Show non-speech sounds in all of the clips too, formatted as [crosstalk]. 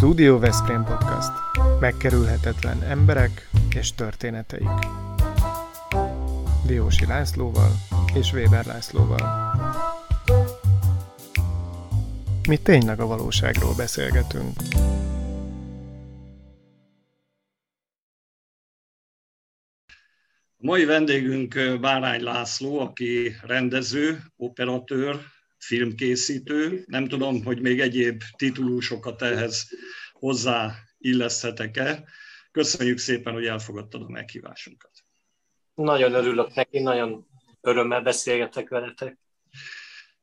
Studio Veszprém Podcast. Megkerülhetetlen emberek és történeteik. Diósi Lászlóval és Weber Lászlóval. Mi tényleg a valóságról beszélgetünk. A mai vendégünk Bárány László, aki rendező, operatőr, filmkészítő. Nem tudom, hogy még egyéb titulusokat ehhez hozzá illeszthetek-e. Köszönjük szépen, hogy elfogadtad a meghívásunkat. Nagyon örülök neki, nagyon örömmel beszélgetek veletek.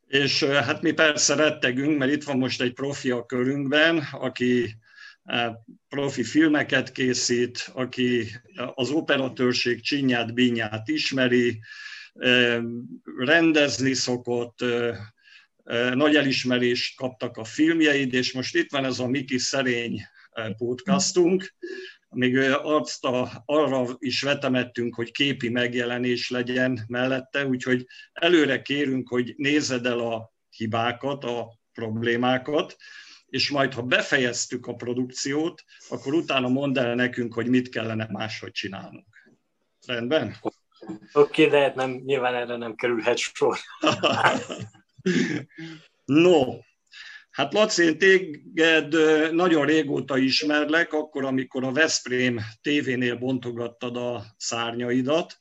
És hát mi persze rettegünk, mert itt van most egy profi a körünkben, aki profi filmeket készít, aki az operatőrség csinyát, bínyát ismeri, rendezni szokott, nagy elismerést kaptak a filmjeid, és most itt van ez a Miki Szerény podcastunk, még azt a, arra is vetemettünk, hogy képi megjelenés legyen mellette, úgyhogy előre kérünk, hogy nézed el a hibákat, a problémákat, és majd, ha befejeztük a produkciót, akkor utána mondd el nekünk, hogy mit kellene máshogy csinálnunk. Rendben? Oké, okay, de hát nem, nyilván erre nem kerülhet sor. [laughs] [laughs] no, hát Laci, én téged nagyon régóta ismerlek, akkor, amikor a Veszprém tévénél bontogattad a szárnyaidat,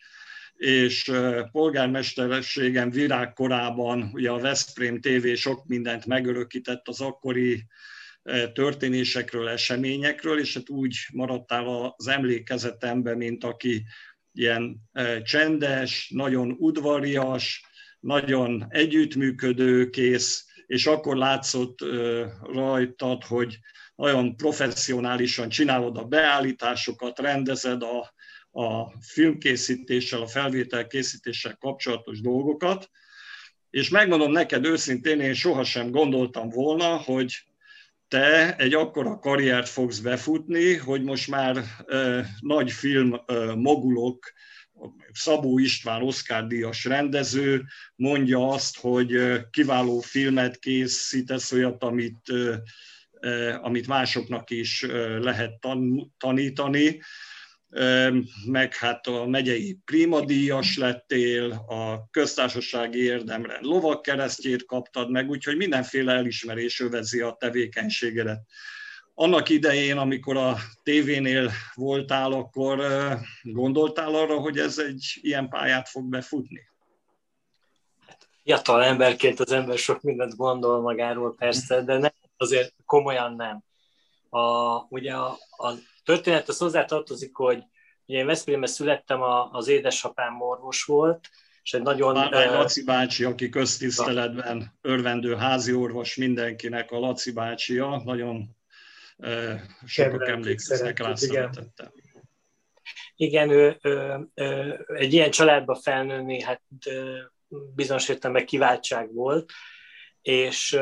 és polgármesterségen virágkorában ugye a Veszprém TV sok mindent megörökített az akkori történésekről, eseményekről, és hát úgy maradtál az emlékezetemben, mint aki ilyen csendes, nagyon udvarias, nagyon együttműködő, kész, és akkor látszott rajtad, hogy nagyon professzionálisan csinálod a beállításokat, rendezed a, a filmkészítéssel, a felvétel készítéssel kapcsolatos dolgokat, és megmondom neked őszintén, én sohasem gondoltam volna, hogy te egy akkora karriert fogsz befutni, hogy most már eh, nagy film eh, mogulok, Szabó István Oszkár díjas rendező mondja azt, hogy kiváló filmet készítesz, olyat, amit, amit másoknak is lehet tanítani, meg hát a megyei primadíjas lettél, a köztársasági érdemre lovakkeresztjét kaptad meg, úgyhogy mindenféle elismerés övezi a tevékenységedet annak idején, amikor a tévénél voltál, akkor gondoltál arra, hogy ez egy ilyen pályát fog befutni? Fiatal emberként az ember sok mindent gondol magáról persze, de nem, azért komolyan nem. A, ugye a, a történet az hozzátartozik, hogy ugye én Veszprémben születtem, a, az édesapám orvos volt, és egy nagyon... Bármány Laci bácsi, aki köztiszteletben örvendő házi orvos mindenkinek, a Laci bácsia, nagyon sokak emlékeznek rá szeretettel. Igen, ő, ő, ő, egy ilyen családba felnőni, hát bizonyos értelemben kiváltság volt, és,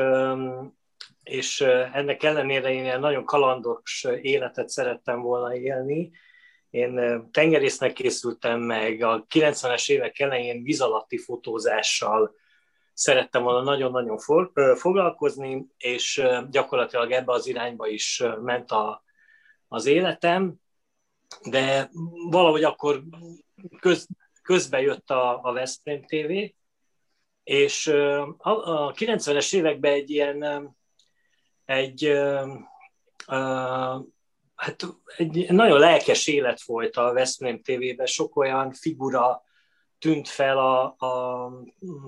és ennek ellenére én nagyon kalandos életet szerettem volna élni. Én tengerésznek készültem meg, a 90-es évek elején vízalatti fotózással szerettem volna nagyon-nagyon foglalkozni, és gyakorlatilag ebbe az irányba is ment a, az életem, de valahogy akkor köz, közbe jött a, a Veszprém TV, és a, a 90-es években egy ilyen egy, hát egy nagyon lelkes élet folyt a Veszprém TV-ben, sok olyan figura tűnt fel a, a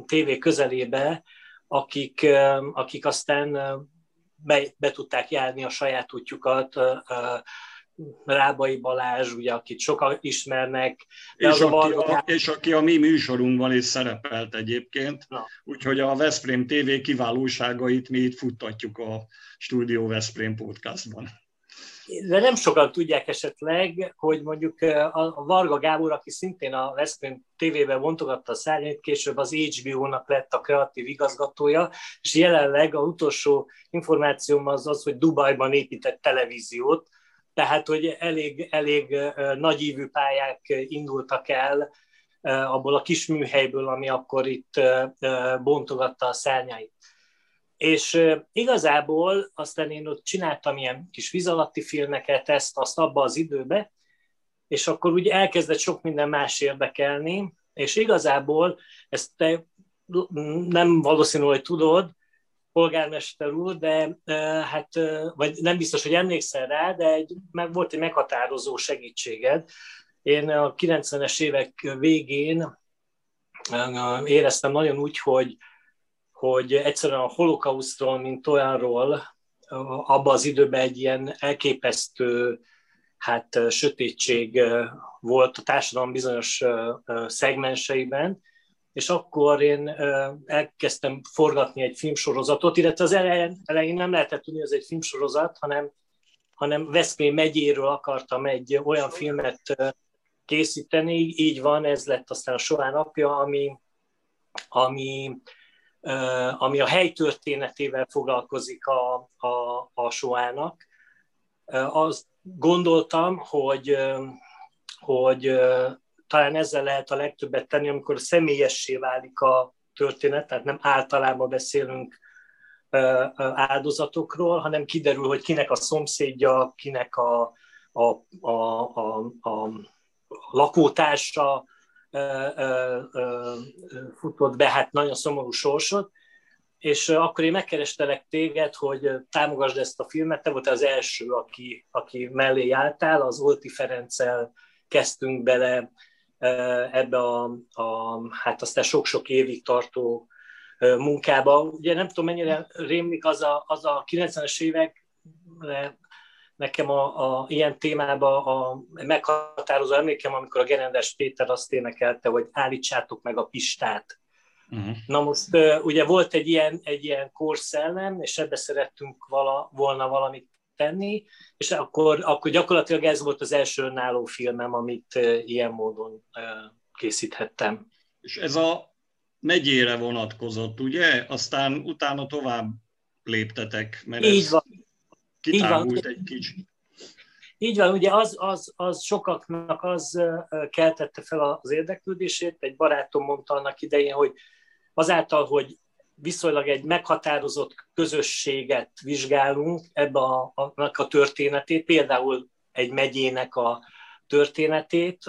tévé közelébe, akik, akik aztán be, be tudták járni a saját útjukat, Rábai Balázs, ugye, akit sokan ismernek. És, aki a, és aki a mi műsorunkban is szerepelt egyébként, Na. úgyhogy a Veszprém TV kiválóságait mi itt futtatjuk a Studio Veszprém podcastban de nem sokan tudják esetleg, hogy mondjuk a Varga Gábor, aki szintén a Veszprém TV-ben vontogatta a szárnyait, később az HBO-nak lett a kreatív igazgatója, és jelenleg a utolsó információm az az, hogy Dubajban épített televíziót, tehát hogy elég, elég nagyívű pályák indultak el abból a kis műhelyből, ami akkor itt bontogatta a szárnyait. És igazából aztán én ott csináltam ilyen kis víz filmeket, ezt, azt abba az időbe, és akkor ugye elkezdett sok minden más érdekelni, és igazából ezt te nem valószínű, hogy tudod, polgármester úr, de hát, vagy nem biztos, hogy emlékszel rá, de egy, meg volt egy meghatározó segítséged. Én a 90-es évek végén éreztem nagyon úgy, hogy, hogy egyszerűen a holokausztról, mint olyanról, abban az időben egy ilyen elképesztő hát, sötétség volt a társadalom bizonyos szegmenseiben, és akkor én elkezdtem forgatni egy filmsorozatot, illetve az elején, elején nem lehetett tudni, hogy ez egy filmsorozat, hanem, hanem Veszprém megyéről akartam egy olyan filmet készíteni, így van, ez lett aztán a Során napja, ami, ami, ami a hely történetével foglalkozik a, a, a Soának. Azt gondoltam, hogy, hogy talán ezzel lehet a legtöbbet tenni, amikor személyessé válik a történet, tehát nem általában beszélünk áldozatokról, hanem kiderül, hogy kinek a szomszédja, kinek a, a, a, a, a lakótársa futott be, hát nagyon szomorú sorsot, és akkor én megkerestelek téged, hogy támogasd ezt a filmet, te voltál az első, aki, aki mellé álltál, az Olti Ferenccel kezdtünk bele ebbe a, a hát aztán sok-sok évig tartó munkába. Ugye nem tudom, mennyire rémlik az a, az a 90-es évek, nekem a, a ilyen témába a meghatározó emlékem, amikor a Gerendes Péter azt énekelte, hogy állítsátok meg a Pistát. Uh-huh. Na most ugye volt egy ilyen, egy ilyen korszellem, és ebbe szerettünk vala, volna valamit tenni, és akkor, akkor gyakorlatilag ez volt az első önálló filmem, amit ilyen módon készíthettem. És ez a megyére vonatkozott, ugye? Aztán utána tovább léptetek, mert Így ez van. Kitágult egy kicsit. Így van, ugye az, az, az sokaknak az keltette fel az érdeklődését. Egy barátom mondta annak idején, hogy azáltal, hogy viszonylag egy meghatározott közösséget vizsgálunk ebbe a, a, a történetét, például egy megyének a történetét,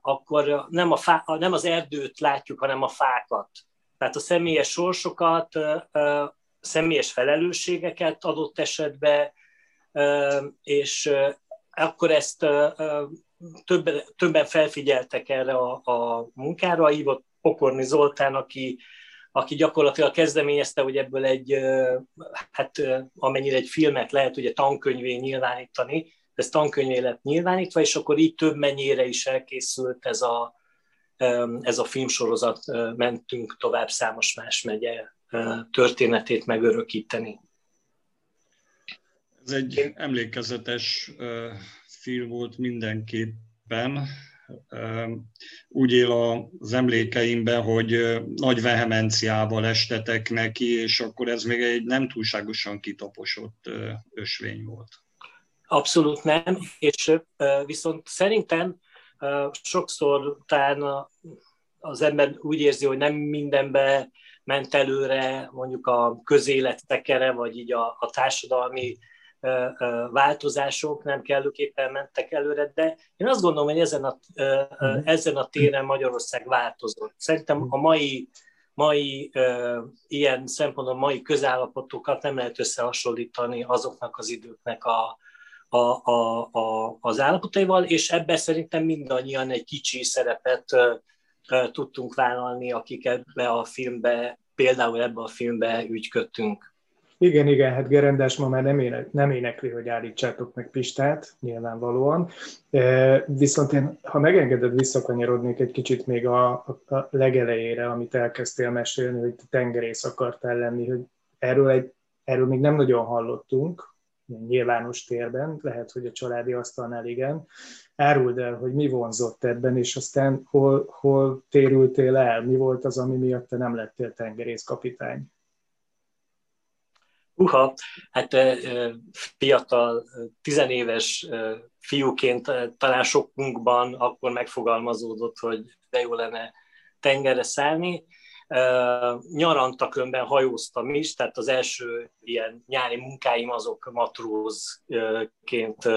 akkor nem, a fá, nem az erdőt látjuk, hanem a fákat. Tehát a személyes sorsokat, személyes felelősségeket adott esetben, és akkor ezt többen, többen felfigyeltek erre a, a munkára, hívott Pokorni Zoltán, aki aki gyakorlatilag kezdeményezte, hogy ebből egy, hát amennyire egy filmet lehet ugye tankönyvé nyilvánítani, ez tankönyvé lett nyilvánítva, és akkor így több mennyire is elkészült ez a, ez a filmsorozat, mentünk tovább számos más megye történetét megörökíteni. Ez egy emlékezetes film volt mindenképpen úgy él az emlékeimben, hogy nagy vehemenciával estetek neki, és akkor ez még egy nem túlságosan kitaposott ösvény volt. Abszolút nem, és viszont szerintem sokszor talán az ember úgy érzi, hogy nem mindenbe ment előre mondjuk a közélet tekere, vagy így a, a társadalmi változások nem kellőképpen mentek előre, de én azt gondolom, hogy ezen a, mhm. ezen a téren Magyarország változott. Szerintem a mai, mai ilyen szempontból mai közállapotokat nem lehet összehasonlítani azoknak az időknek a, a, a, a, az állapotaival, és ebben szerintem mindannyian egy kicsi szerepet tudtunk vállalni, akik ebbe a filmbe, például ebbe a filmbe ügyködtünk. Igen, igen, hát Gerendás ma már nem, ének, nem énekli, hogy állítsátok meg Pistát, nyilvánvalóan. Viszont én, ha megengeded, visszakanyarodnék egy kicsit még a, a, legelejére, amit elkezdtél mesélni, hogy tengerész akartál lenni, hogy erről, egy, erről még nem nagyon hallottunk, nyilvános térben, lehet, hogy a családi asztalnál igen. Áruld el, hogy mi vonzott ebben, és aztán hol, hol térültél el, mi volt az, ami miatt te nem lettél tengerészkapitány? Uha, hát fiatal, tizenéves fiúként talán sokunkban akkor megfogalmazódott, hogy de jó lenne tengerre szállni. Nyaranta önben hajóztam is, tehát az első ilyen nyári munkáim azok matrózként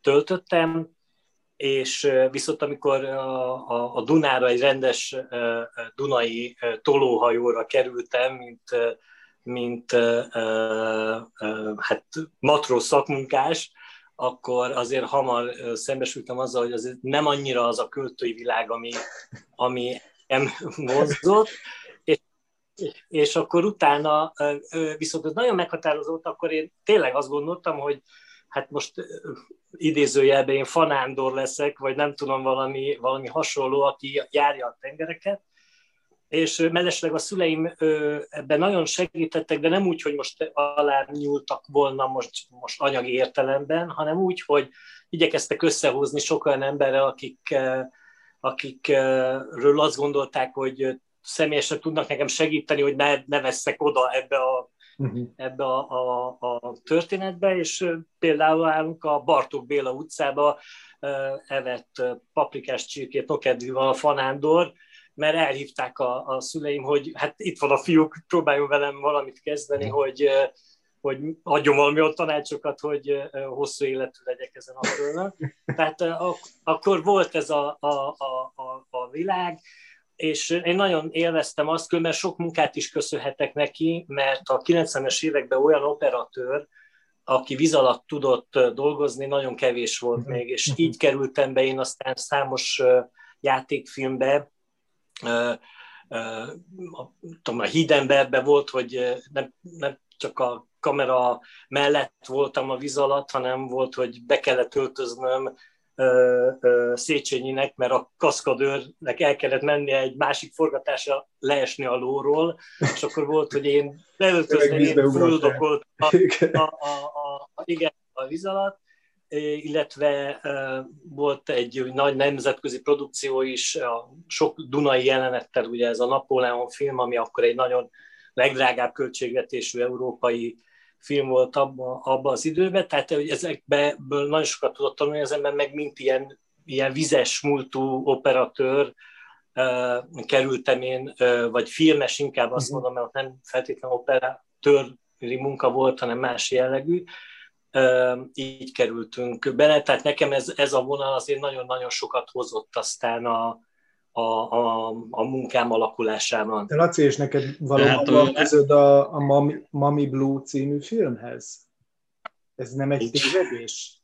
töltöttem, és viszont amikor a, a, Dunára egy rendes dunai tolóhajóra kerültem, mint, mint hát matróz szakmunkás, akkor azért hamar szembesültem azzal, hogy azért nem annyira az a költői világ, ami, ami em vonzott, és, és akkor utána viszont ez nagyon meghatározott, akkor én tényleg azt gondoltam, hogy hát most idézőjelben én fanándor leszek, vagy nem tudom, valami, valami hasonló, aki járja a tengereket, és mellesleg a szüleim ebben nagyon segítettek, de nem úgy, hogy most alá nyúltak volna most, most anyagi értelemben, hanem úgy, hogy igyekeztek összehozni sok olyan emberre, akik, akikről azt gondolták, hogy személyesen tudnak nekem segíteni, hogy ne, ne veszek oda ebbe a, uh-huh. ebbe a, a, a történetbe, és például állunk a Bartók Béla utcába, evett paprikás csirkét, nokedvival a fanándor, mert elhívták a, a szüleim, hogy hát itt van a fiúk, próbáljon velem valamit kezdeni, uh-huh. hogy hogy adjon valami ott tanácsokat, hogy hosszú életű legyek ezen a földön. Tehát akkor volt ez a, a, a, a, a világ, és én nagyon élveztem azt, mert sok munkát is köszönhetek neki, mert a 90-es években olyan operatőr, aki víz alatt tudott dolgozni, nagyon kevés volt még, és így kerültem be én aztán számos játékfilmbe, tudom, a Hídemberben volt, hogy nem, nem csak a kamera mellett voltam a víz alatt, hanem volt, hogy be kellett öltöznöm Széchenyinek, mert a kaszkadőrnek el kellett mennie egy másik forgatásra leesni a lóról, és akkor volt, hogy én beöltözni, én földokolt a, a, a, a, a, igen, a víz alatt, illetve volt egy nagy nemzetközi produkció is, a sok Dunai jelenettel, ugye ez a Napóleon film, ami akkor egy nagyon legdrágább költségvetésű európai film volt abban abba az időben, tehát hogy ezekből nagyon sokat tudott tanulni az ember, meg mint ilyen, ilyen vizes múltú operatőr uh, kerültem én, uh, vagy filmes inkább azt mhm. mondom, mert nem feltétlenül operatőri munka volt, hanem más jellegű, uh, így kerültünk bele, tehát nekem ez, ez a vonal azért nagyon-nagyon sokat hozott aztán a, a, a, a munkám alakulásában. De Laci, és neked valóban hát, van közöd a, a Mami, Mami Blue című filmhez? Ez nem egy tévedés?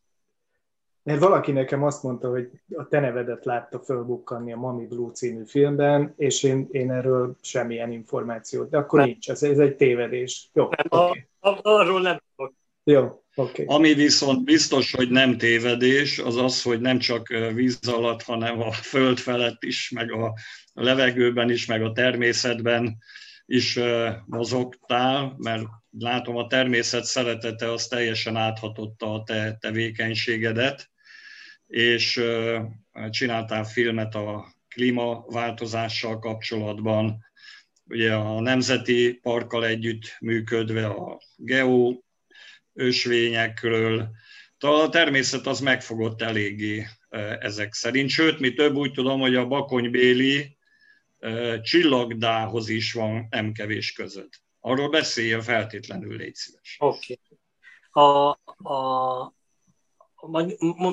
Mert valaki nekem azt mondta, hogy a te nevedet látta fölbukkanni a Mami Blue című filmben, és én, én erről semmilyen információt, de akkor nem. nincs, ez, ez egy tévedés. Jó, nem, okay. a, arról nem tudok. Jó, Okay. Ami viszont biztos, hogy nem tévedés, az az, hogy nem csak víz alatt, hanem a föld felett is, meg a levegőben is, meg a természetben is mozogtál, mert látom a természet szeretete az teljesen áthatotta a te tevékenységedet, és csináltál filmet a klímaváltozással kapcsolatban, ugye a Nemzeti Parkkal együtt működve a Geo ösvényekről. A természet az megfogott eléggé ezek szerint. Sőt, mi több úgy tudom, hogy a Bakonybéli csillagdához is van nem kevés között. Arról beszéljen feltétlenül, légy szíves. Oké. Okay. A, a,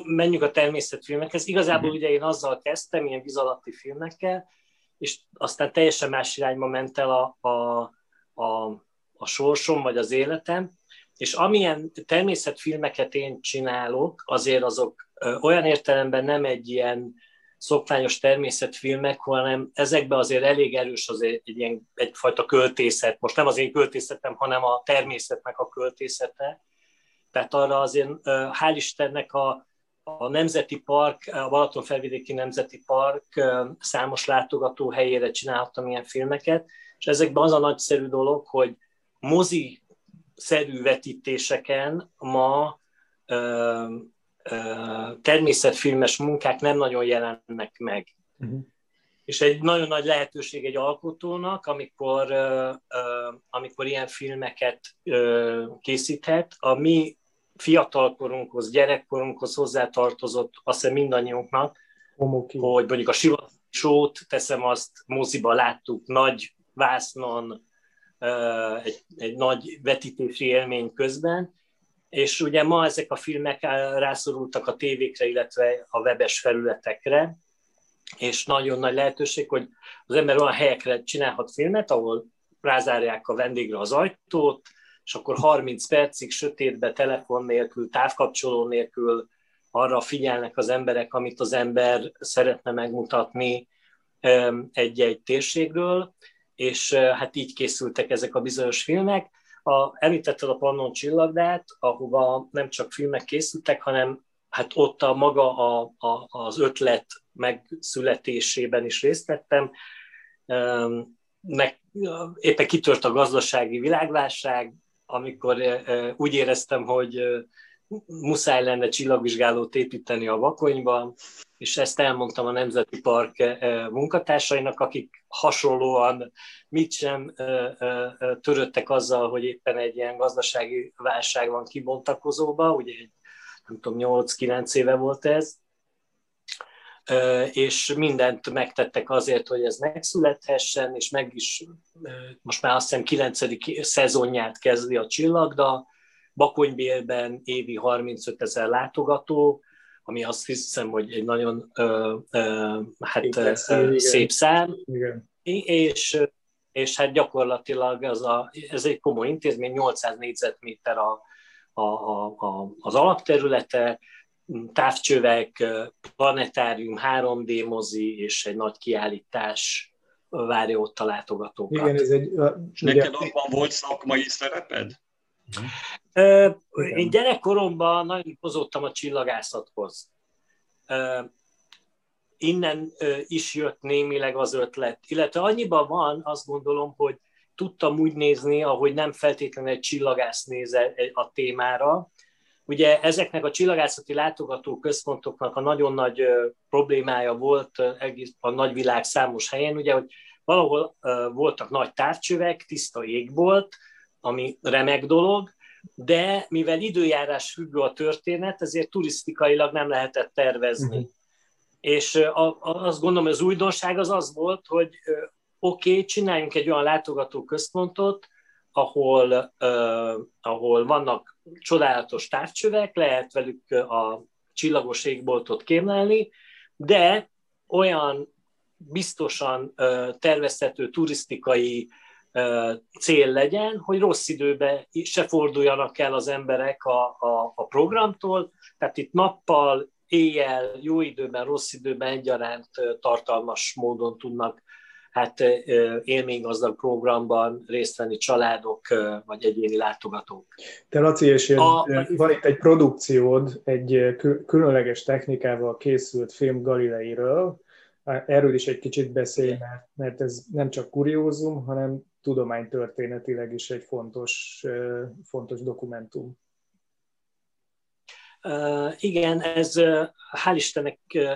menjünk a természetfilmekhez. Igazából uh-huh. ugye én azzal kezdtem, ilyen vízalatti filmekkel, és aztán teljesen más irányba ment el a, a, a, a sorsom, vagy az életem, és amilyen természetfilmeket én csinálok, azért azok olyan értelemben nem egy ilyen szokványos természetfilmek, hanem ezekben azért elég erős azért egy ilyen, egyfajta költészet. Most nem az én költészetem, hanem a természetnek a költészete. Tehát arra azért hál' Istennek a, a Nemzeti Park, a Balatonfelvidéki Nemzeti Park számos látogató helyére csináltam ilyen filmeket, és ezekben az a nagyszerű dolog, hogy mozi szerű vetítéseken ma ö, ö, természetfilmes munkák nem nagyon jelennek meg. Uh-huh. És egy nagyon nagy lehetőség egy alkotónak, amikor, ö, ö, amikor ilyen filmeket ö, készíthet. A mi fiatalkorunkhoz, gyerekkorunkhoz hozzátartozott, azt hiszem mindannyiunknak, Homoki. hogy mondjuk a Sivatagosót, teszem azt, moziba láttuk, nagy vásznon egy, egy nagy vetítési élmény közben, és ugye ma ezek a filmek rászorultak a tévékre, illetve a webes felületekre, és nagyon nagy lehetőség, hogy az ember olyan helyekre csinálhat filmet, ahol rázárják a vendégre az ajtót, és akkor 30 percig sötétbe, telefon nélkül, távkapcsoló nélkül arra figyelnek az emberek, amit az ember szeretne megmutatni egy-egy térségről, és hát így készültek ezek a bizonyos filmek. A, említetted a Pannon csillagdát, ahova nem csak filmek készültek, hanem hát ott a maga a, a, az ötlet megszületésében is részt vettem. Meg, éppen kitört a gazdasági világválság, amikor úgy éreztem, hogy muszáj lenne csillagvizsgálót építeni a Vakonyban, és ezt elmondtam a Nemzeti Park munkatársainak, akik hasonlóan mit sem töröttek azzal, hogy éppen egy ilyen gazdasági válság van kibontakozóba, ugye nem tudom, 8-9 éve volt ez, és mindent megtettek azért, hogy ez megszülethessen, és meg is most már azt hiszem 9. szezonját kezdi a Csillagda, Bakonybélben évi 35 ezer látogató, ami azt hiszem, hogy egy nagyon ö, ö, hát, ö, szép szám. Igen. És, és hát gyakorlatilag ez, a, ez egy komoly intézmény, 800 négyzetméter a, a, a, a, az alapterülete, távcsövek, planetárium, 3D mozi és egy nagy kiállítás várja ott a látogatókat. Igen, ez egy... Neked abban volt szakmai szereped? Uh, én gyerekkoromban nagyon hozottam a csillagászathoz. Innen is jött némileg az ötlet. Illetve annyiban van, azt gondolom, hogy tudtam úgy nézni, ahogy nem feltétlenül egy csillagász néze a témára, Ugye ezeknek a csillagászati látogató központoknak a nagyon nagy problémája volt egész a nagyvilág számos helyen, ugye, hogy valahol voltak nagy távcsövek, tiszta ég volt, ami remek dolog, de mivel időjárás függő a történet, ezért turisztikailag nem lehetett tervezni. Uh-huh. És azt gondolom, az újdonság az az volt, hogy oké, okay, csináljunk egy olyan látogató központot, ahol, uh, ahol vannak csodálatos távcsövek, lehet velük a csillagos égboltot kémlelni, de olyan biztosan uh, tervezhető turisztikai cél legyen, hogy rossz időben se forduljanak el az emberek a, a, a programtól, tehát itt nappal, éjjel, jó időben, rossz időben egyaránt tartalmas módon tudnak hát élménygazdag programban részt venni családok vagy egyéni látogatók. Te Laci, és a, van itt egy produkciód, egy különleges technikával készült film Galileiről. Erről is egy kicsit beszélj, mert, mert ez nem csak kuriózum, hanem tudománytörténetileg is egy fontos, fontos dokumentum. Uh, igen, ez uh, hál' Istennek uh,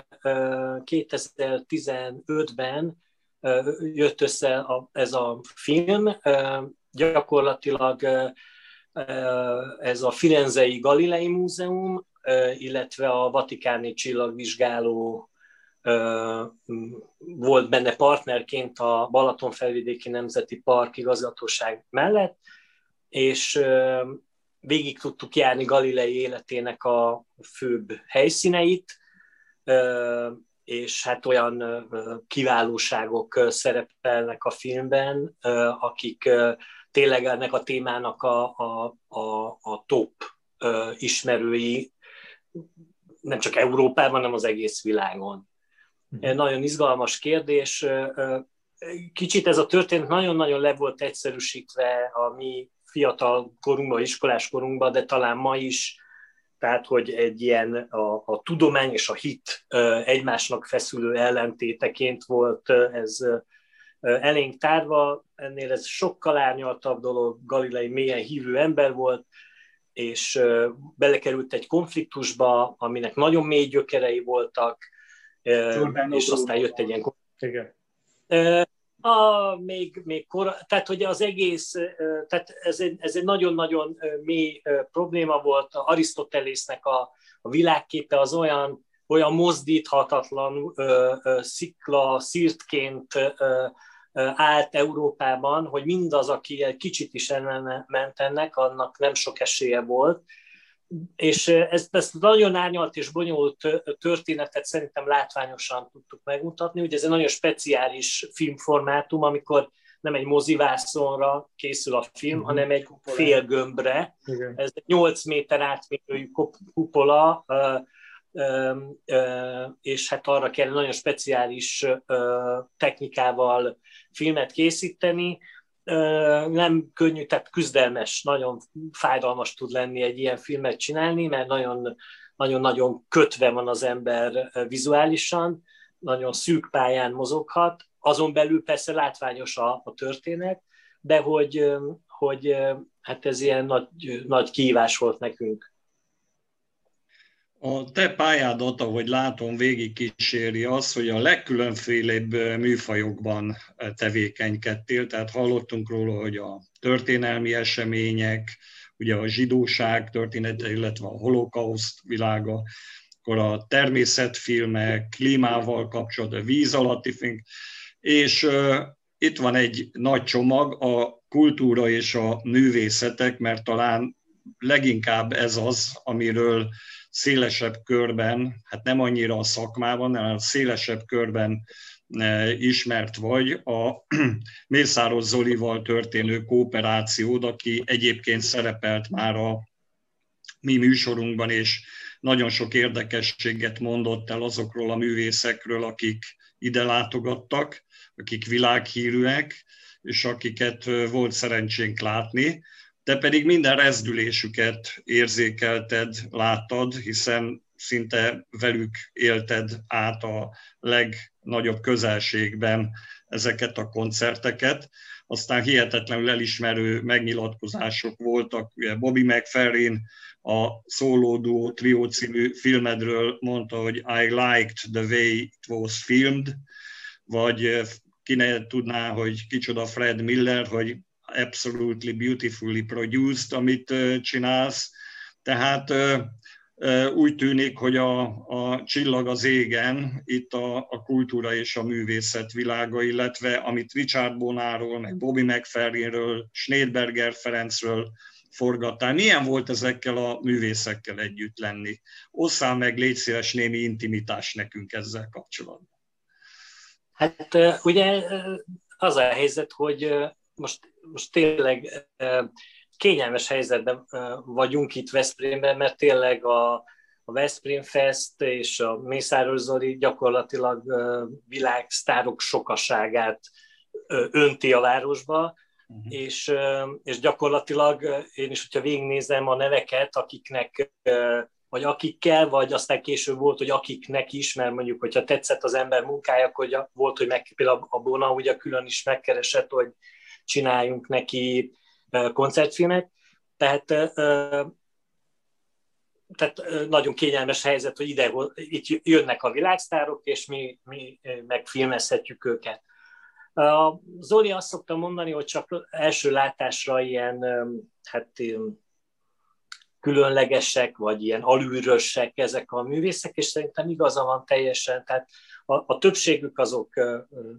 2015-ben jött össze a, ez a film. Gyakorlatilag ez a Firenzei Galilei Múzeum, illetve a Vatikáni Csillagvizsgáló volt benne partnerként a Balatonfelvidéki Nemzeti Park igazgatóság mellett, és végig tudtuk járni Galilei életének a főbb helyszíneit, és hát olyan kiválóságok szerepelnek a filmben, akik tényleg ennek a témának a, a, a, a top ismerői, nem csak Európában, hanem az egész világon. Mm. Nagyon izgalmas kérdés. Kicsit ez a történet nagyon-nagyon le volt egyszerűsítve a mi fiatal korunkban, iskolás korunkban, de talán ma is tehát hogy egy ilyen a, a tudomány és a hit egymásnak feszülő ellentéteként volt ez elénk tárva, ennél ez sokkal árnyaltabb dolog, Galilei mélyen hívő ember volt, és belekerült egy konfliktusba, aminek nagyon mély gyökerei voltak, Jordan és aztán jött egy ilyen... Igen. A, még, még kora, tehát hogy az egész, tehát ez egy, ez egy nagyon-nagyon mély probléma volt, Arisztotelésznek a, a világképe az olyan, olyan mozdíthatatlan ö, ö, szikla, szírtként ö, állt Európában, hogy mindaz, aki egy kicsit is ellen ment ennek, annak nem sok esélye volt. És ezt, ezt nagyon árnyalt és bonyolult történetet szerintem látványosan tudtuk megmutatni. Ugye ez egy nagyon speciális filmformátum, amikor nem egy mozivászonra készül a film, uh-huh. hanem egy félgömbre. Igen. Ez egy 8 méter átmérőjű kupola, és hát arra kell nagyon speciális technikával filmet készíteni. Nem könnyű, tehát küzdelmes, nagyon fájdalmas tud lenni egy ilyen filmet csinálni, mert nagyon nagyon-nagyon kötve van az ember vizuálisan, nagyon szűk pályán mozoghat, azon belül persze látványos a, a történet, de hogy, hogy hát ez ilyen nagy, nagy kívás volt nekünk. A te pályádat, ahogy látom, végig az, hogy a legkülönfélébb műfajokban tevékenykedtél, tehát hallottunk róla, hogy a történelmi események, ugye a zsidóság története, illetve a holokauszt világa, akkor a természetfilmek, klímával kapcsolatban, víz alatti film, és uh, itt van egy nagy csomag, a kultúra és a művészetek, mert talán leginkább ez az, amiről szélesebb körben, hát nem annyira a szakmában, hanem a szélesebb körben ismert vagy a [clears throat] Mészáros Zolival történő kooperációd, aki egyébként szerepelt már a mi műsorunkban, és nagyon sok érdekességet mondott el azokról a művészekről, akik ide látogattak, akik világhírűek, és akiket volt szerencsénk látni. Te pedig minden rezdülésüket érzékelted, láttad, hiszen szinte velük élted át a legnagyobb közelségben ezeket a koncerteket. Aztán hihetetlenül elismerő megnyilatkozások voltak. Ugye Bobby McFerrin a Szólódó Trio című filmedről mondta, hogy I liked the way it was filmed, vagy ki ne tudná, hogy kicsoda Fred Miller, hogy absolutely beautifully produced, amit csinálsz. Tehát úgy tűnik, hogy a, a csillag az égen, itt a, a kultúra és a művészet világa, illetve amit Richard Bonáról, meg Bobby McFerrinről, Schneidberger Ferencről forgattál. Milyen volt ezekkel a művészekkel együtt lenni? Osszál meg, légy szíves némi intimitás nekünk ezzel kapcsolatban. Hát ugye az a helyzet, hogy most, most tényleg kényelmes helyzetben vagyunk itt Veszprémben, mert tényleg a, a Veszprém Fest és a Mészáros Zoli gyakorlatilag világsztárok sokaságát önti a városba, uh-huh. és, és gyakorlatilag én is, hogyha végignézem a neveket, akiknek vagy akikkel, vagy aztán később volt, hogy akiknek is, mert mondjuk, hogyha tetszett az ember munkája, akkor volt, hogy meg, például a Bona ugye külön is megkeresett, hogy csináljunk neki koncertfilmet. Tehát, tehát nagyon kényelmes helyzet, hogy ide itt jönnek a világsztárok, és mi, mi megfilmezhetjük őket. Zoli azt szokta mondani, hogy csak első látásra ilyen, hát különlegesek, vagy ilyen alűrösek ezek a művészek, és szerintem igaza van teljesen. Tehát a, a többségük azok,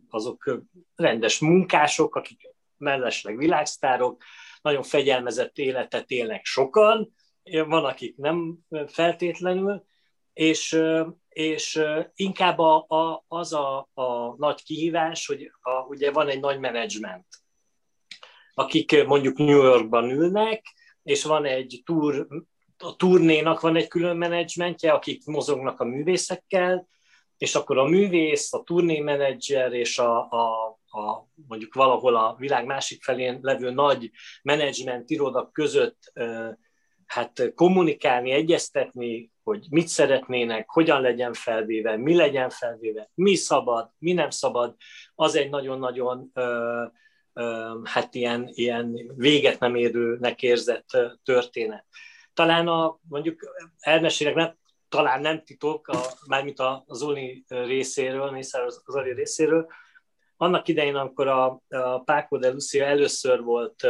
azok rendes munkások, akik mellesleg világsztárok, nagyon fegyelmezett életet élnek sokan, van, akik nem feltétlenül, és, és inkább a, a, az a, a nagy kihívás, hogy a, ugye van egy nagy menedzsment, akik mondjuk New Yorkban ülnek, és van egy tour, a turnénak van egy külön menedzsmentje, akik mozognak a művészekkel, és akkor a művész, a turné menedzser és a, a, a, mondjuk valahol a világ másik felén levő nagy menedzsment irodak között hát kommunikálni, egyeztetni, hogy mit szeretnének, hogyan legyen felvéve, mi legyen felvéve, mi szabad, mi nem szabad, az egy nagyon-nagyon hát ilyen, ilyen véget nem érőnek érzett történet. Talán a, mondjuk elmesélek, nem, talán nem titok, a, mármint a Zoli részéről, Mészáros Zoli részéről, annak idején, amikor a, a Paco de Lucia először volt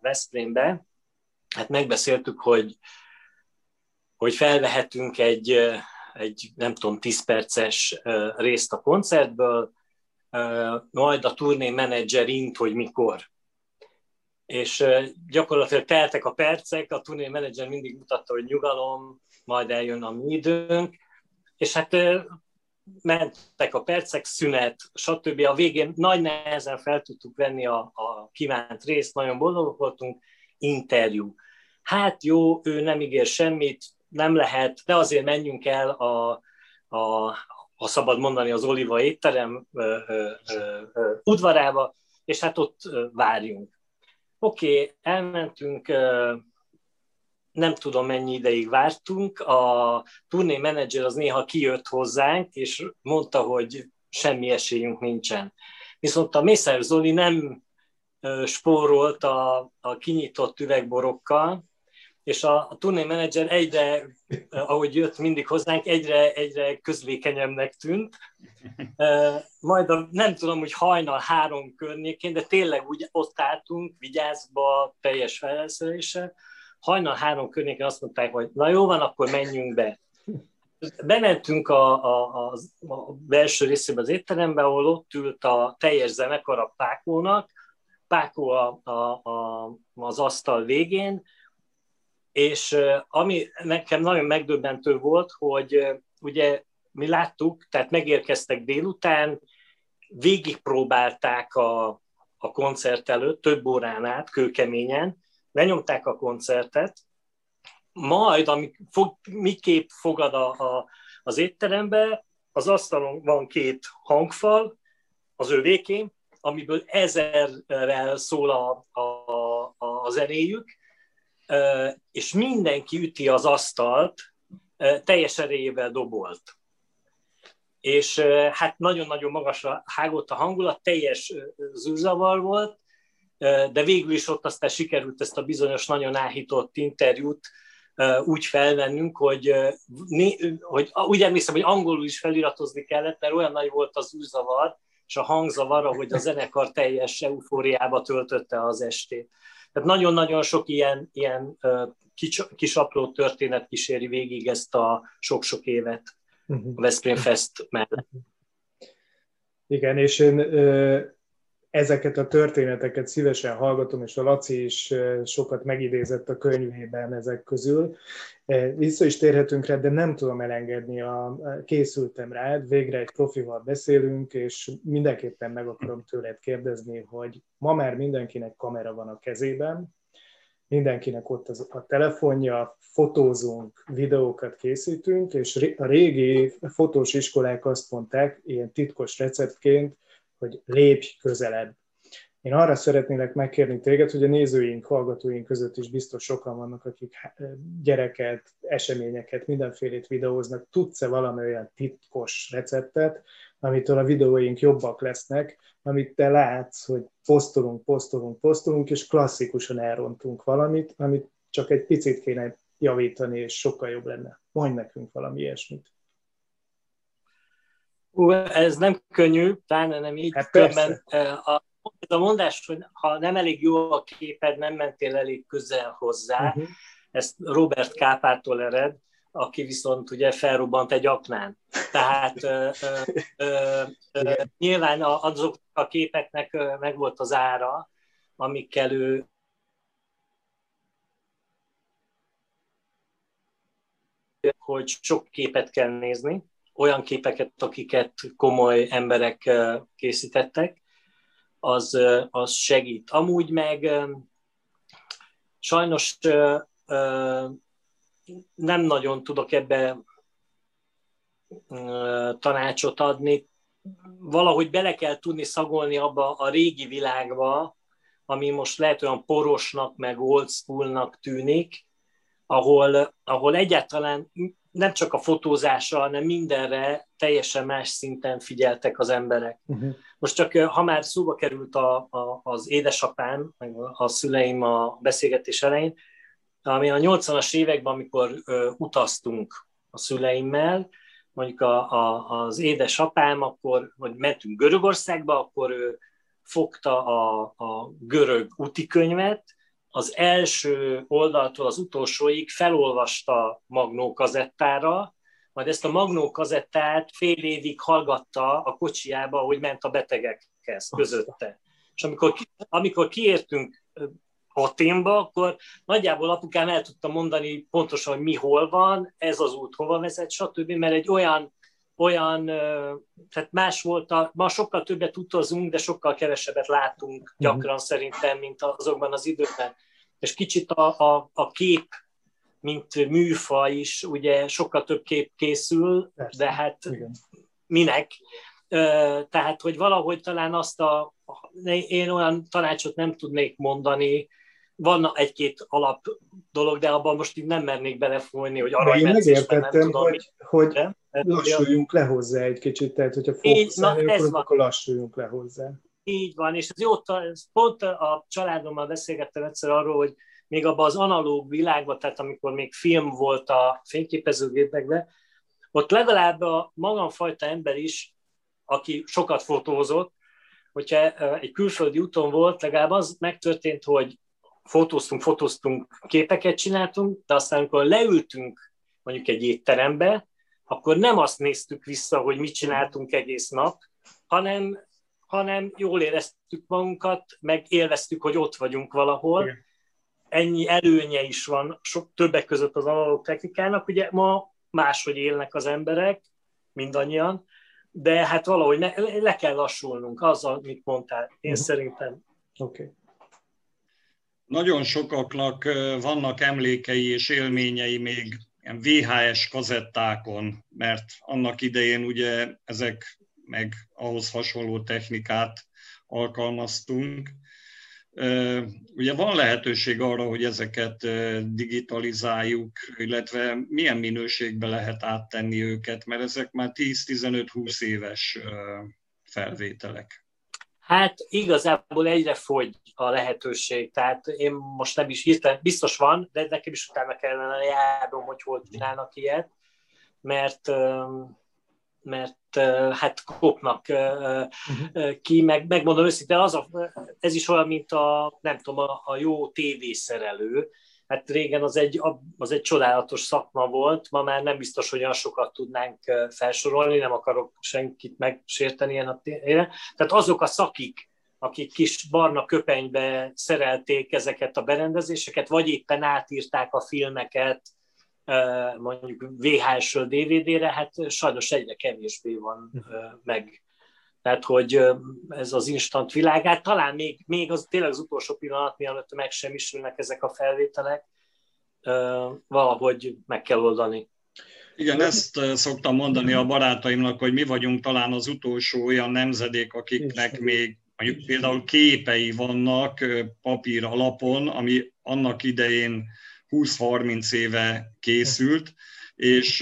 Veszprémbe, hát megbeszéltük, hogy, hogy felvehetünk egy, egy, nem tudom, 10 perces részt a koncertből, majd a turné menedzser int, hogy mikor. És gyakorlatilag teltek a percek, a turné menedzser mindig mutatta, hogy nyugalom, majd eljön a mi időnk, és hát mentek a percek, szünet, stb. A végén nagy nehezen fel tudtuk venni a, a kívánt részt, nagyon boldogok voltunk, interjú. Hát jó, ő nem ígér semmit, nem lehet, de azért menjünk el a, a, ha szabad mondani, az Oliva étterem ö, ö, ö, udvarába, és hát ott várjunk. Oké, okay, elmentünk, nem tudom mennyi ideig vártunk, a turné menedzser az néha kijött hozzánk, és mondta, hogy semmi esélyünk nincsen. Viszont a Mészáros Zoli nem spórolt a, a kinyitott üvegborokkal, és a, a turné menedzser egyre, ahogy jött mindig hozzánk, egyre, egyre közlékenyebbnek tűnt. Majd a, nem tudom, hogy hajnal három környékén, de tényleg úgy ott álltunk, vigyázba, teljes felszereléssel. Hajnal három környékén azt mondták, hogy na jó van, akkor menjünk be. Bementünk a, a, a, a belső részébe az étterembe, ahol ott ült a teljes zenekar a Pákónak, Pákó a, a, a, az asztal végén, és ami nekem nagyon megdöbbentő volt, hogy ugye mi láttuk, tehát megérkeztek délután, végigpróbálták a, a koncert előtt, több órán át, kőkeményen, lenyomták a koncertet, majd, ami fog, miképp fogad a, a, az étterembe, az asztalon van két hangfal, az övékém, amiből ezerrel szól a, a, a zenéjük, és mindenki üti az asztalt, teljes erejével dobolt. És hát nagyon-nagyon magasra hágott a hangulat, teljes zűrzavar volt, de végül is ott aztán sikerült ezt a bizonyos nagyon áhított interjút úgy felvennünk, hogy, hogy úgy emlékszem, hogy angolul is feliratozni kellett, mert olyan nagy volt az űrzavar, és a hangzavar, hogy a zenekar teljes eufóriába töltötte az estét. Tehát nagyon-nagyon sok ilyen, ilyen kis, kis apró történet kíséri végig ezt a sok-sok évet uh-huh. a Veszprém Fest mellett. Igen, és én ezeket a történeteket szívesen hallgatom, és a Laci is sokat megidézett a könyvében ezek közül. Vissza is térhetünk rá, de nem tudom elengedni, a, készültem rá, végre egy profival beszélünk, és mindenképpen meg akarom tőled kérdezni, hogy ma már mindenkinek kamera van a kezében, mindenkinek ott az, a telefonja, fotózunk, videókat készítünk, és a régi fotós iskolák azt mondták, ilyen titkos receptként, hogy lépj közelebb. Én arra szeretnélek megkérni téged, hogy a nézőink, hallgatóink között is biztos sokan vannak, akik gyereket, eseményeket, mindenfélét videóznak. Tudsz-e valami olyan titkos receptet, amitől a videóink jobbak lesznek, amit te látsz, hogy posztolunk, posztolunk, posztolunk, és klasszikusan elrontunk valamit, amit csak egy picit kéne javítani, és sokkal jobb lenne. Mondj nekünk valami ilyesmit. Ú, ez nem könnyű, pláne nem így. Hát Különben, a, a mondás, hogy ha nem elég jó a képed, nem mentél elég közel hozzá, uh-huh. ezt Robert Kápától ered, aki viszont ugye felrobbant egy aknán. Tehát ö, ö, ö, nyilván azok a képeknek meg volt az ára, amikkel ő hogy sok képet kell nézni, olyan képeket, akiket komoly emberek készítettek, az, az segít. Amúgy meg sajnos nem nagyon tudok ebbe tanácsot adni. Valahogy bele kell tudni szagolni abba a régi világba, ami most lehet olyan porosnak, meg old schoolnak tűnik, ahol, ahol egyáltalán nem csak a fotózásra, hanem mindenre teljesen más szinten figyeltek az emberek. Uh-huh. Most csak, ha már szóba került a, a, az édesapám, a szüleim a beszélgetés elején, ami a 80-as években, amikor ö, utaztunk a szüleimmel, mondjuk a, a, az édesapám, akkor, vagy mentünk Görögországba, akkor ő fogta a, a görög útikönyvet, az első oldaltól az utolsóig felolvasta magnó kazettára, majd ezt a magnó kazettát fél évig hallgatta a kocsiába, hogy ment a betegekhez közötte. És amikor, amikor kiértünk Aténba, akkor nagyjából apukám el tudta mondani pontosan, hogy mi hol van, ez az út hova vezet, stb., mert egy olyan, olyan tehát más volt, a, ma sokkal többet utazunk, de sokkal kevesebbet látunk gyakran szerintem, mint azokban az időkben. És kicsit a, a, a kép, mint műfa is, ugye sokkal több kép készül, Persze. de hát Igen. minek? Tehát, hogy valahogy talán azt a, én olyan tanácsot nem tudnék mondani, van egy-két alap dolog, de abban most így nem mernék belefolyni, hogy arra Én megértettem, hogy, hogy lassuljunk le hozzá egy kicsit, tehát hogyha fókuszálni, akkor, akkor lassuljunk le hozzá. Így van, és ez jó, pont a családommal beszélgettem egyszer arról, hogy még abban az analóg világban, tehát amikor még film volt a fényképezőgépekben, ott legalább a magamfajta ember is, aki sokat fotózott, hogyha egy külföldi úton volt, legalább az megtörtént, hogy fotóztunk, fotóztunk, képeket csináltunk, de aztán amikor leültünk mondjuk egy étterembe, akkor nem azt néztük vissza, hogy mit csináltunk egész nap, hanem, hanem jól éreztük magunkat, meg élveztük, hogy ott vagyunk valahol. Ennyi előnye is van sok többek között az analóg technikának. Ugye ma máshogy élnek az emberek, mindannyian, de hát valahogy ne, le kell lassulnunk azzal, amit mondtál, én uh-huh. szerintem. Oké. Okay. Nagyon sokaknak vannak emlékei és élményei még VHS kazettákon, mert annak idején ugye ezek meg ahhoz hasonló technikát alkalmaztunk. Ugye van lehetőség arra, hogy ezeket digitalizáljuk, illetve milyen minőségbe lehet áttenni őket, mert ezek már 10-15-20 éves felvételek. Hát igazából egyre fogy a lehetőség, tehát én most nem is hirtelen, biztos van, de nekem is utána kellene járnom, hogy hol csinálnak ilyet, mert mert hát kopnak uh-huh. ki, meg, megmondom őszintén, az a, ez is olyan, mint a, nem tudom, a, a jó tévészerelő, hát régen az egy, az egy csodálatos szakma volt, ma már nem biztos, hogy olyan sokat tudnánk felsorolni, nem akarok senkit megsérteni ilyen a tényre. Tehát azok a szakik, akik kis barna köpenybe szerelték ezeket a berendezéseket, vagy éppen átírták a filmeket, mondjuk VHS-ről DVD-re, hát sajnos egyre kevésbé van meg. Tehát, hogy ez az instant világát, talán még, még az tényleg az utolsó pillanat, mielőtt meg sem isülnek ezek a felvételek, valahogy meg kell oldani. Igen, ezt szoktam mondani a barátaimnak, hogy mi vagyunk talán az utolsó olyan nemzedék, akiknek még mondjuk például képei vannak papír alapon, ami annak idején 20-30 éve készült, és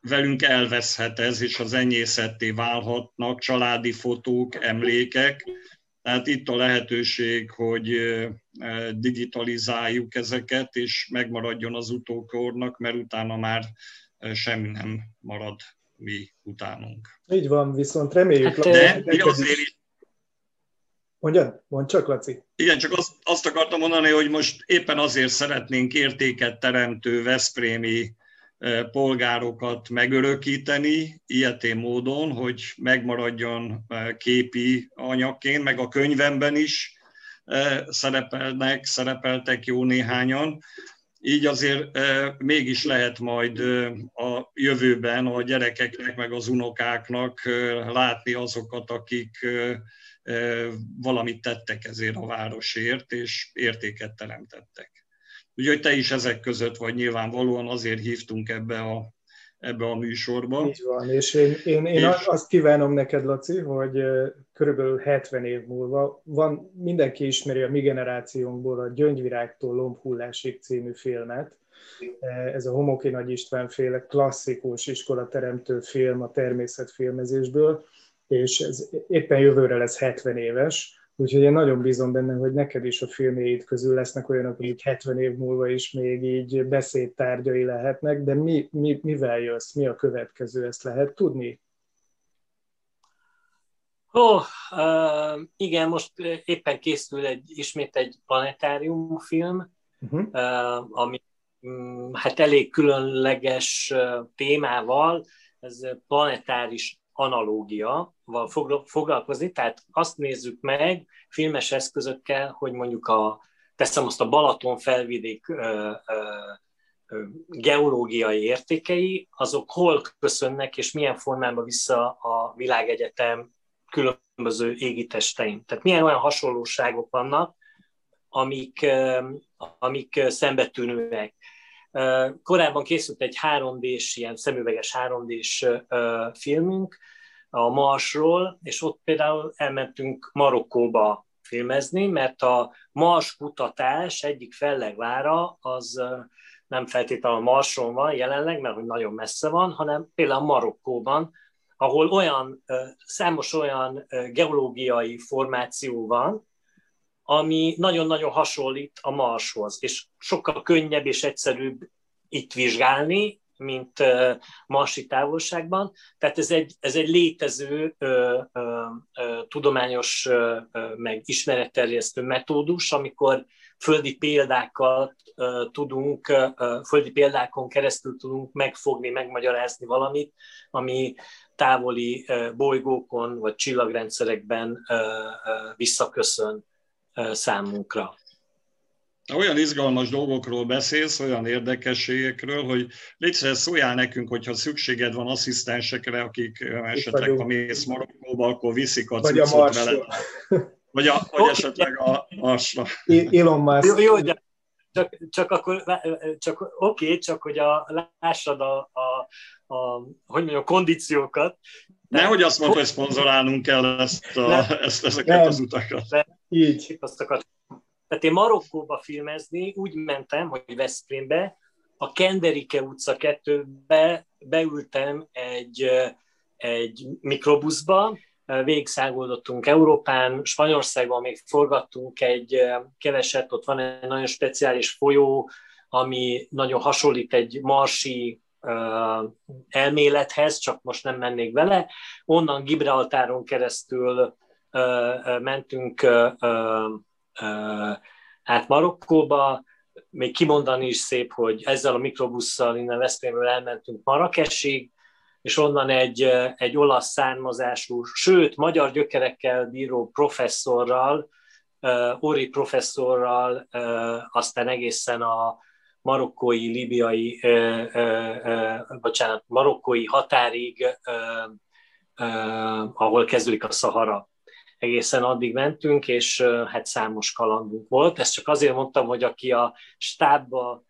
velünk elveszhet ez, és az enyészetté válhatnak családi fotók, emlékek. Tehát itt a lehetőség, hogy digitalizáljuk ezeket, és megmaradjon az utókornak, mert utána már semmi nem marad mi utánunk. Így van, viszont reméljük... Hát, de mi azért is Mondjad, mondd csak, Laci. Igen, csak azt, azt akartam mondani, hogy most éppen azért szeretnénk értéket teremtő Veszprémi polgárokat megörökíteni ilyetén módon, hogy megmaradjon képi anyagként, meg a könyvemben is szerepelnek, szerepeltek jó néhányan. Így azért mégis lehet majd a jövőben a gyerekeknek, meg az unokáknak látni azokat, akik valamit tettek ezért a városért, és értéket teremtettek. Úgyhogy te is ezek között vagy nyilvánvalóan azért hívtunk ebbe a, ebbe a műsorba. Így van, és én, én, én és... azt kívánom neked, Laci, hogy körülbelül 70 év múlva van, mindenki ismeri a mi generációnkból a Gyöngyvirágtól Lombhullásig című filmet, ez a Homoki Nagy István féle klasszikus iskolateremtő film a természetfilmezésből, és ez éppen jövőre lesz 70 éves, Úgyhogy én nagyon bízom benne, hogy neked is a filmjeid közül lesznek olyanok, akik 70 év múlva is még így beszédtárgyai lehetnek, de mi, mi, mivel jössz, mi a következő, ezt lehet tudni? Ó, oh, uh, igen, most éppen készül egy, ismét egy planetárium film, uh-huh. uh, ami mm, hát elég különleges témával, ez planetáris analógiaval foglalkozni, tehát azt nézzük meg filmes eszközökkel, hogy mondjuk a, teszem azt a Balaton felvidék geológiai értékei, azok hol köszönnek, és milyen formában vissza a világegyetem különböző égitestein. Tehát milyen olyan hasonlóságok vannak, amik, amik szembetűnőek. Korábban készült egy 3D-s, ilyen szemüveges 3D-s filmünk a Marsról, és ott például elmentünk Marokkóba filmezni, mert a Mars kutatás egyik fellegvára az nem feltétlenül Marson van jelenleg, mert hogy nagyon messze van, hanem például Marokkóban, ahol olyan, számos olyan geológiai formáció van, ami nagyon-nagyon hasonlít a Marshoz, és sokkal könnyebb és egyszerűbb itt vizsgálni, mint marsi távolságban. Tehát ez egy, ez egy létező ö, ö, ö, tudományos ö, meg ismeretterjesztő metódus, amikor földi példákat ö, tudunk, ö, földi példákon keresztül tudunk megfogni, megmagyarázni valamit, ami távoli ö, bolygókon vagy csillagrendszerekben ö, ö, visszaköszön számunkra. Olyan izgalmas dolgokról beszélsz, olyan érdekességekről, hogy légy szóljál nekünk, hogyha szükséged van asszisztensekre, akik esetleg, ha mész Marokkóba, akkor viszik a Vagy a Marsra. Vagy, a, vagy esetleg a Marsra. Elon Musk. Jó, jó de csak, csak akkor, csak oké, okay, csak hogy a, lássad a, a, a, hogy mondjam, a kondíciókat. Nehogy azt mondta, hogy szponzorálnunk kell ezt a, ezt, ezeket nem. az utakat. Nem. Így. Azt. Tehát én Marokkóba filmezni úgy mentem, hogy Veszprémbe, a Kenderike utca 2-be beültem egy, egy mikrobuszba, végigszágoldottunk Európán, Spanyolországban még forgattunk egy keveset, ott van egy nagyon speciális folyó, ami nagyon hasonlít egy marsi elmélethez, csak most nem mennék vele. Onnan Gibraltáron keresztül mentünk át Marokkóba, még kimondani is szép, hogy ezzel a mikrobusszal innen Veszprémről elmentünk Marrakesig, és onnan egy, egy olasz származású, sőt, magyar gyökerekkel bíró professzorral, Ori professzorral, aztán egészen a marokkói, libiai, bocsánat, marokkói határig, ahol kezdődik a Szahara egészen addig mentünk, és hát számos kalandunk volt. Ezt csak azért mondtam, hogy aki a stábba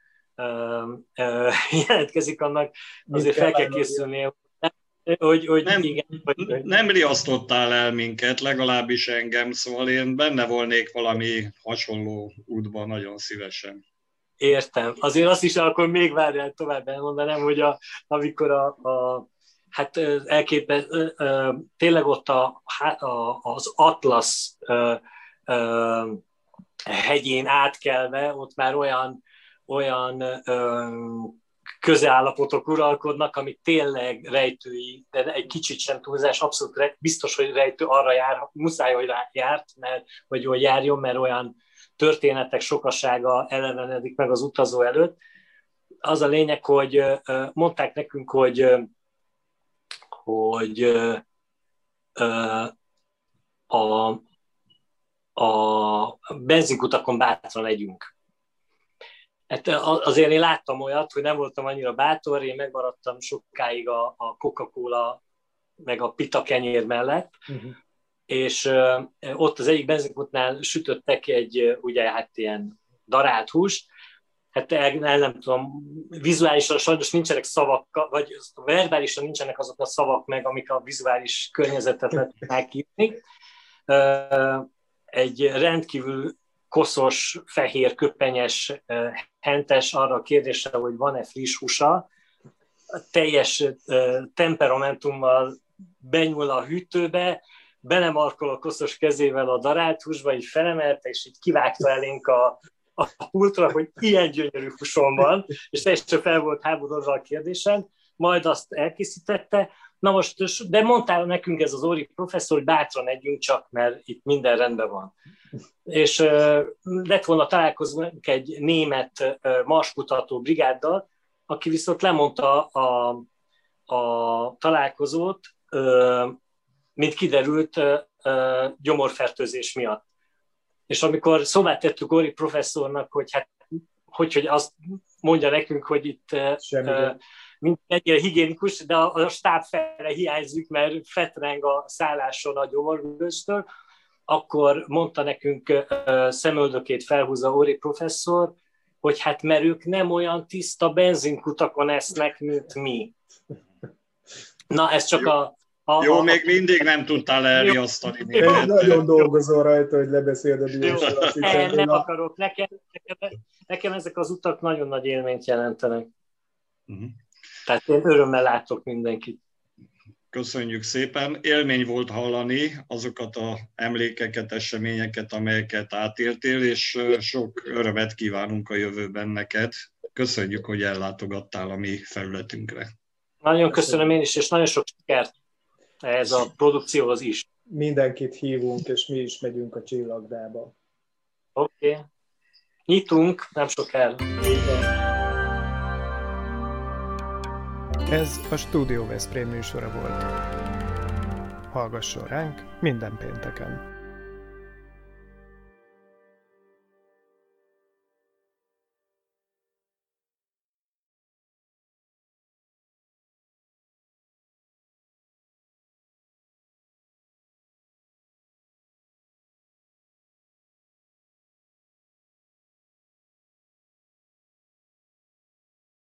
[laughs] jelentkezik, annak azért fel kell készülni, hogy, hogy nem, igen. Hogy, nem riasztottál el minket, legalábbis engem, szóval én benne volnék valami hasonló útban nagyon szívesen. Értem. Azért azt is akkor még várjál tovább elmondanám, hogy a, amikor a, a hát elképes, tényleg ott a, az Atlasz hegyén átkelve, ott már olyan, olyan közeállapotok uralkodnak, amik tényleg rejtői, de egy kicsit sem túlzás, abszolút rejtő, biztos, hogy rejtő arra jár, muszáj, hogy járt, mert, vagy hogy járjon, mert olyan történetek sokasága elevenedik meg az utazó előtt. Az a lényeg, hogy mondták nekünk, hogy hogy a, a benzinkutakon bátran legyünk. Hát azért én láttam olyat, hogy nem voltam annyira bátor, én megmaradtam sokáig a, a Coca-Cola meg a pita kenyér mellett, uh-huh. és ott az egyik benzinkutnál sütöttek egy, ugye hát ilyen darált húst, hát el, el nem tudom, vizuálisan sajnos nincsenek szavak, vagy verbálisan nincsenek azok a szavak meg, amik a vizuális környezetet lehet megkívni. Egy rendkívül koszos, fehér, köpenyes hentes arra a kérdésre, hogy van-e friss húsa, teljes temperamentummal benyúl a hűtőbe, belemarkol a koszos kezével a darált húsba, így felemelte, és így kivágta elénk a, a pultra, hogy ilyen gyönyörű fuson van, és teljesen fel volt háborodva a kérdésen, majd azt elkészítette, Na most, de mondtál nekünk ez az Óri professzor, hogy bátran együnk csak, mert itt minden rendben van. És uh, lett volna találkozunk egy német uh, marskutató brigáddal, aki viszont lemondta a, a találkozót, uh, mint kiderült, gyomorfertőzés miatt. És amikor szóvá tettük Óri professzornak, hogy hát hogy, hogy azt mondja nekünk, hogy itt Semmi mint ennyire higiénikus, de a, a stáb fele hiányzik, mert fetreng a szálláson a gyomorvőstől, akkor mondta nekünk uh, szemöldökét felhúzza Óri professzor, hogy hát mert ők nem olyan tiszta benzinkutakon esznek, mint mi. Na, ez csak a... a Jó, a, még mindig nem tudtál elriasztani. Nagyon dolgozol rajta, hogy lebeszéld a diósat. Nem, nem akarok. Nekem, nekem, nekem ezek az utak nagyon nagy élményt jelentenek. Uh-huh. Tehát én örömmel látok mindenkit. Köszönjük szépen. Élmény volt hallani azokat a emlékeket, eseményeket, amelyeket átéltél, és sok örömet kívánunk a jövőben neked. Köszönjük, hogy ellátogattál a mi felületünkre. Nagyon köszönöm én is, és nagyon sok sikert ez a produkcióhoz is. Mindenkit hívunk, és mi is megyünk a csillagdába. Oké. Okay. Nyitunk, nem sok el. Ez a Studio Veszprém műsora volt. Hallgasson ránk minden pénteken!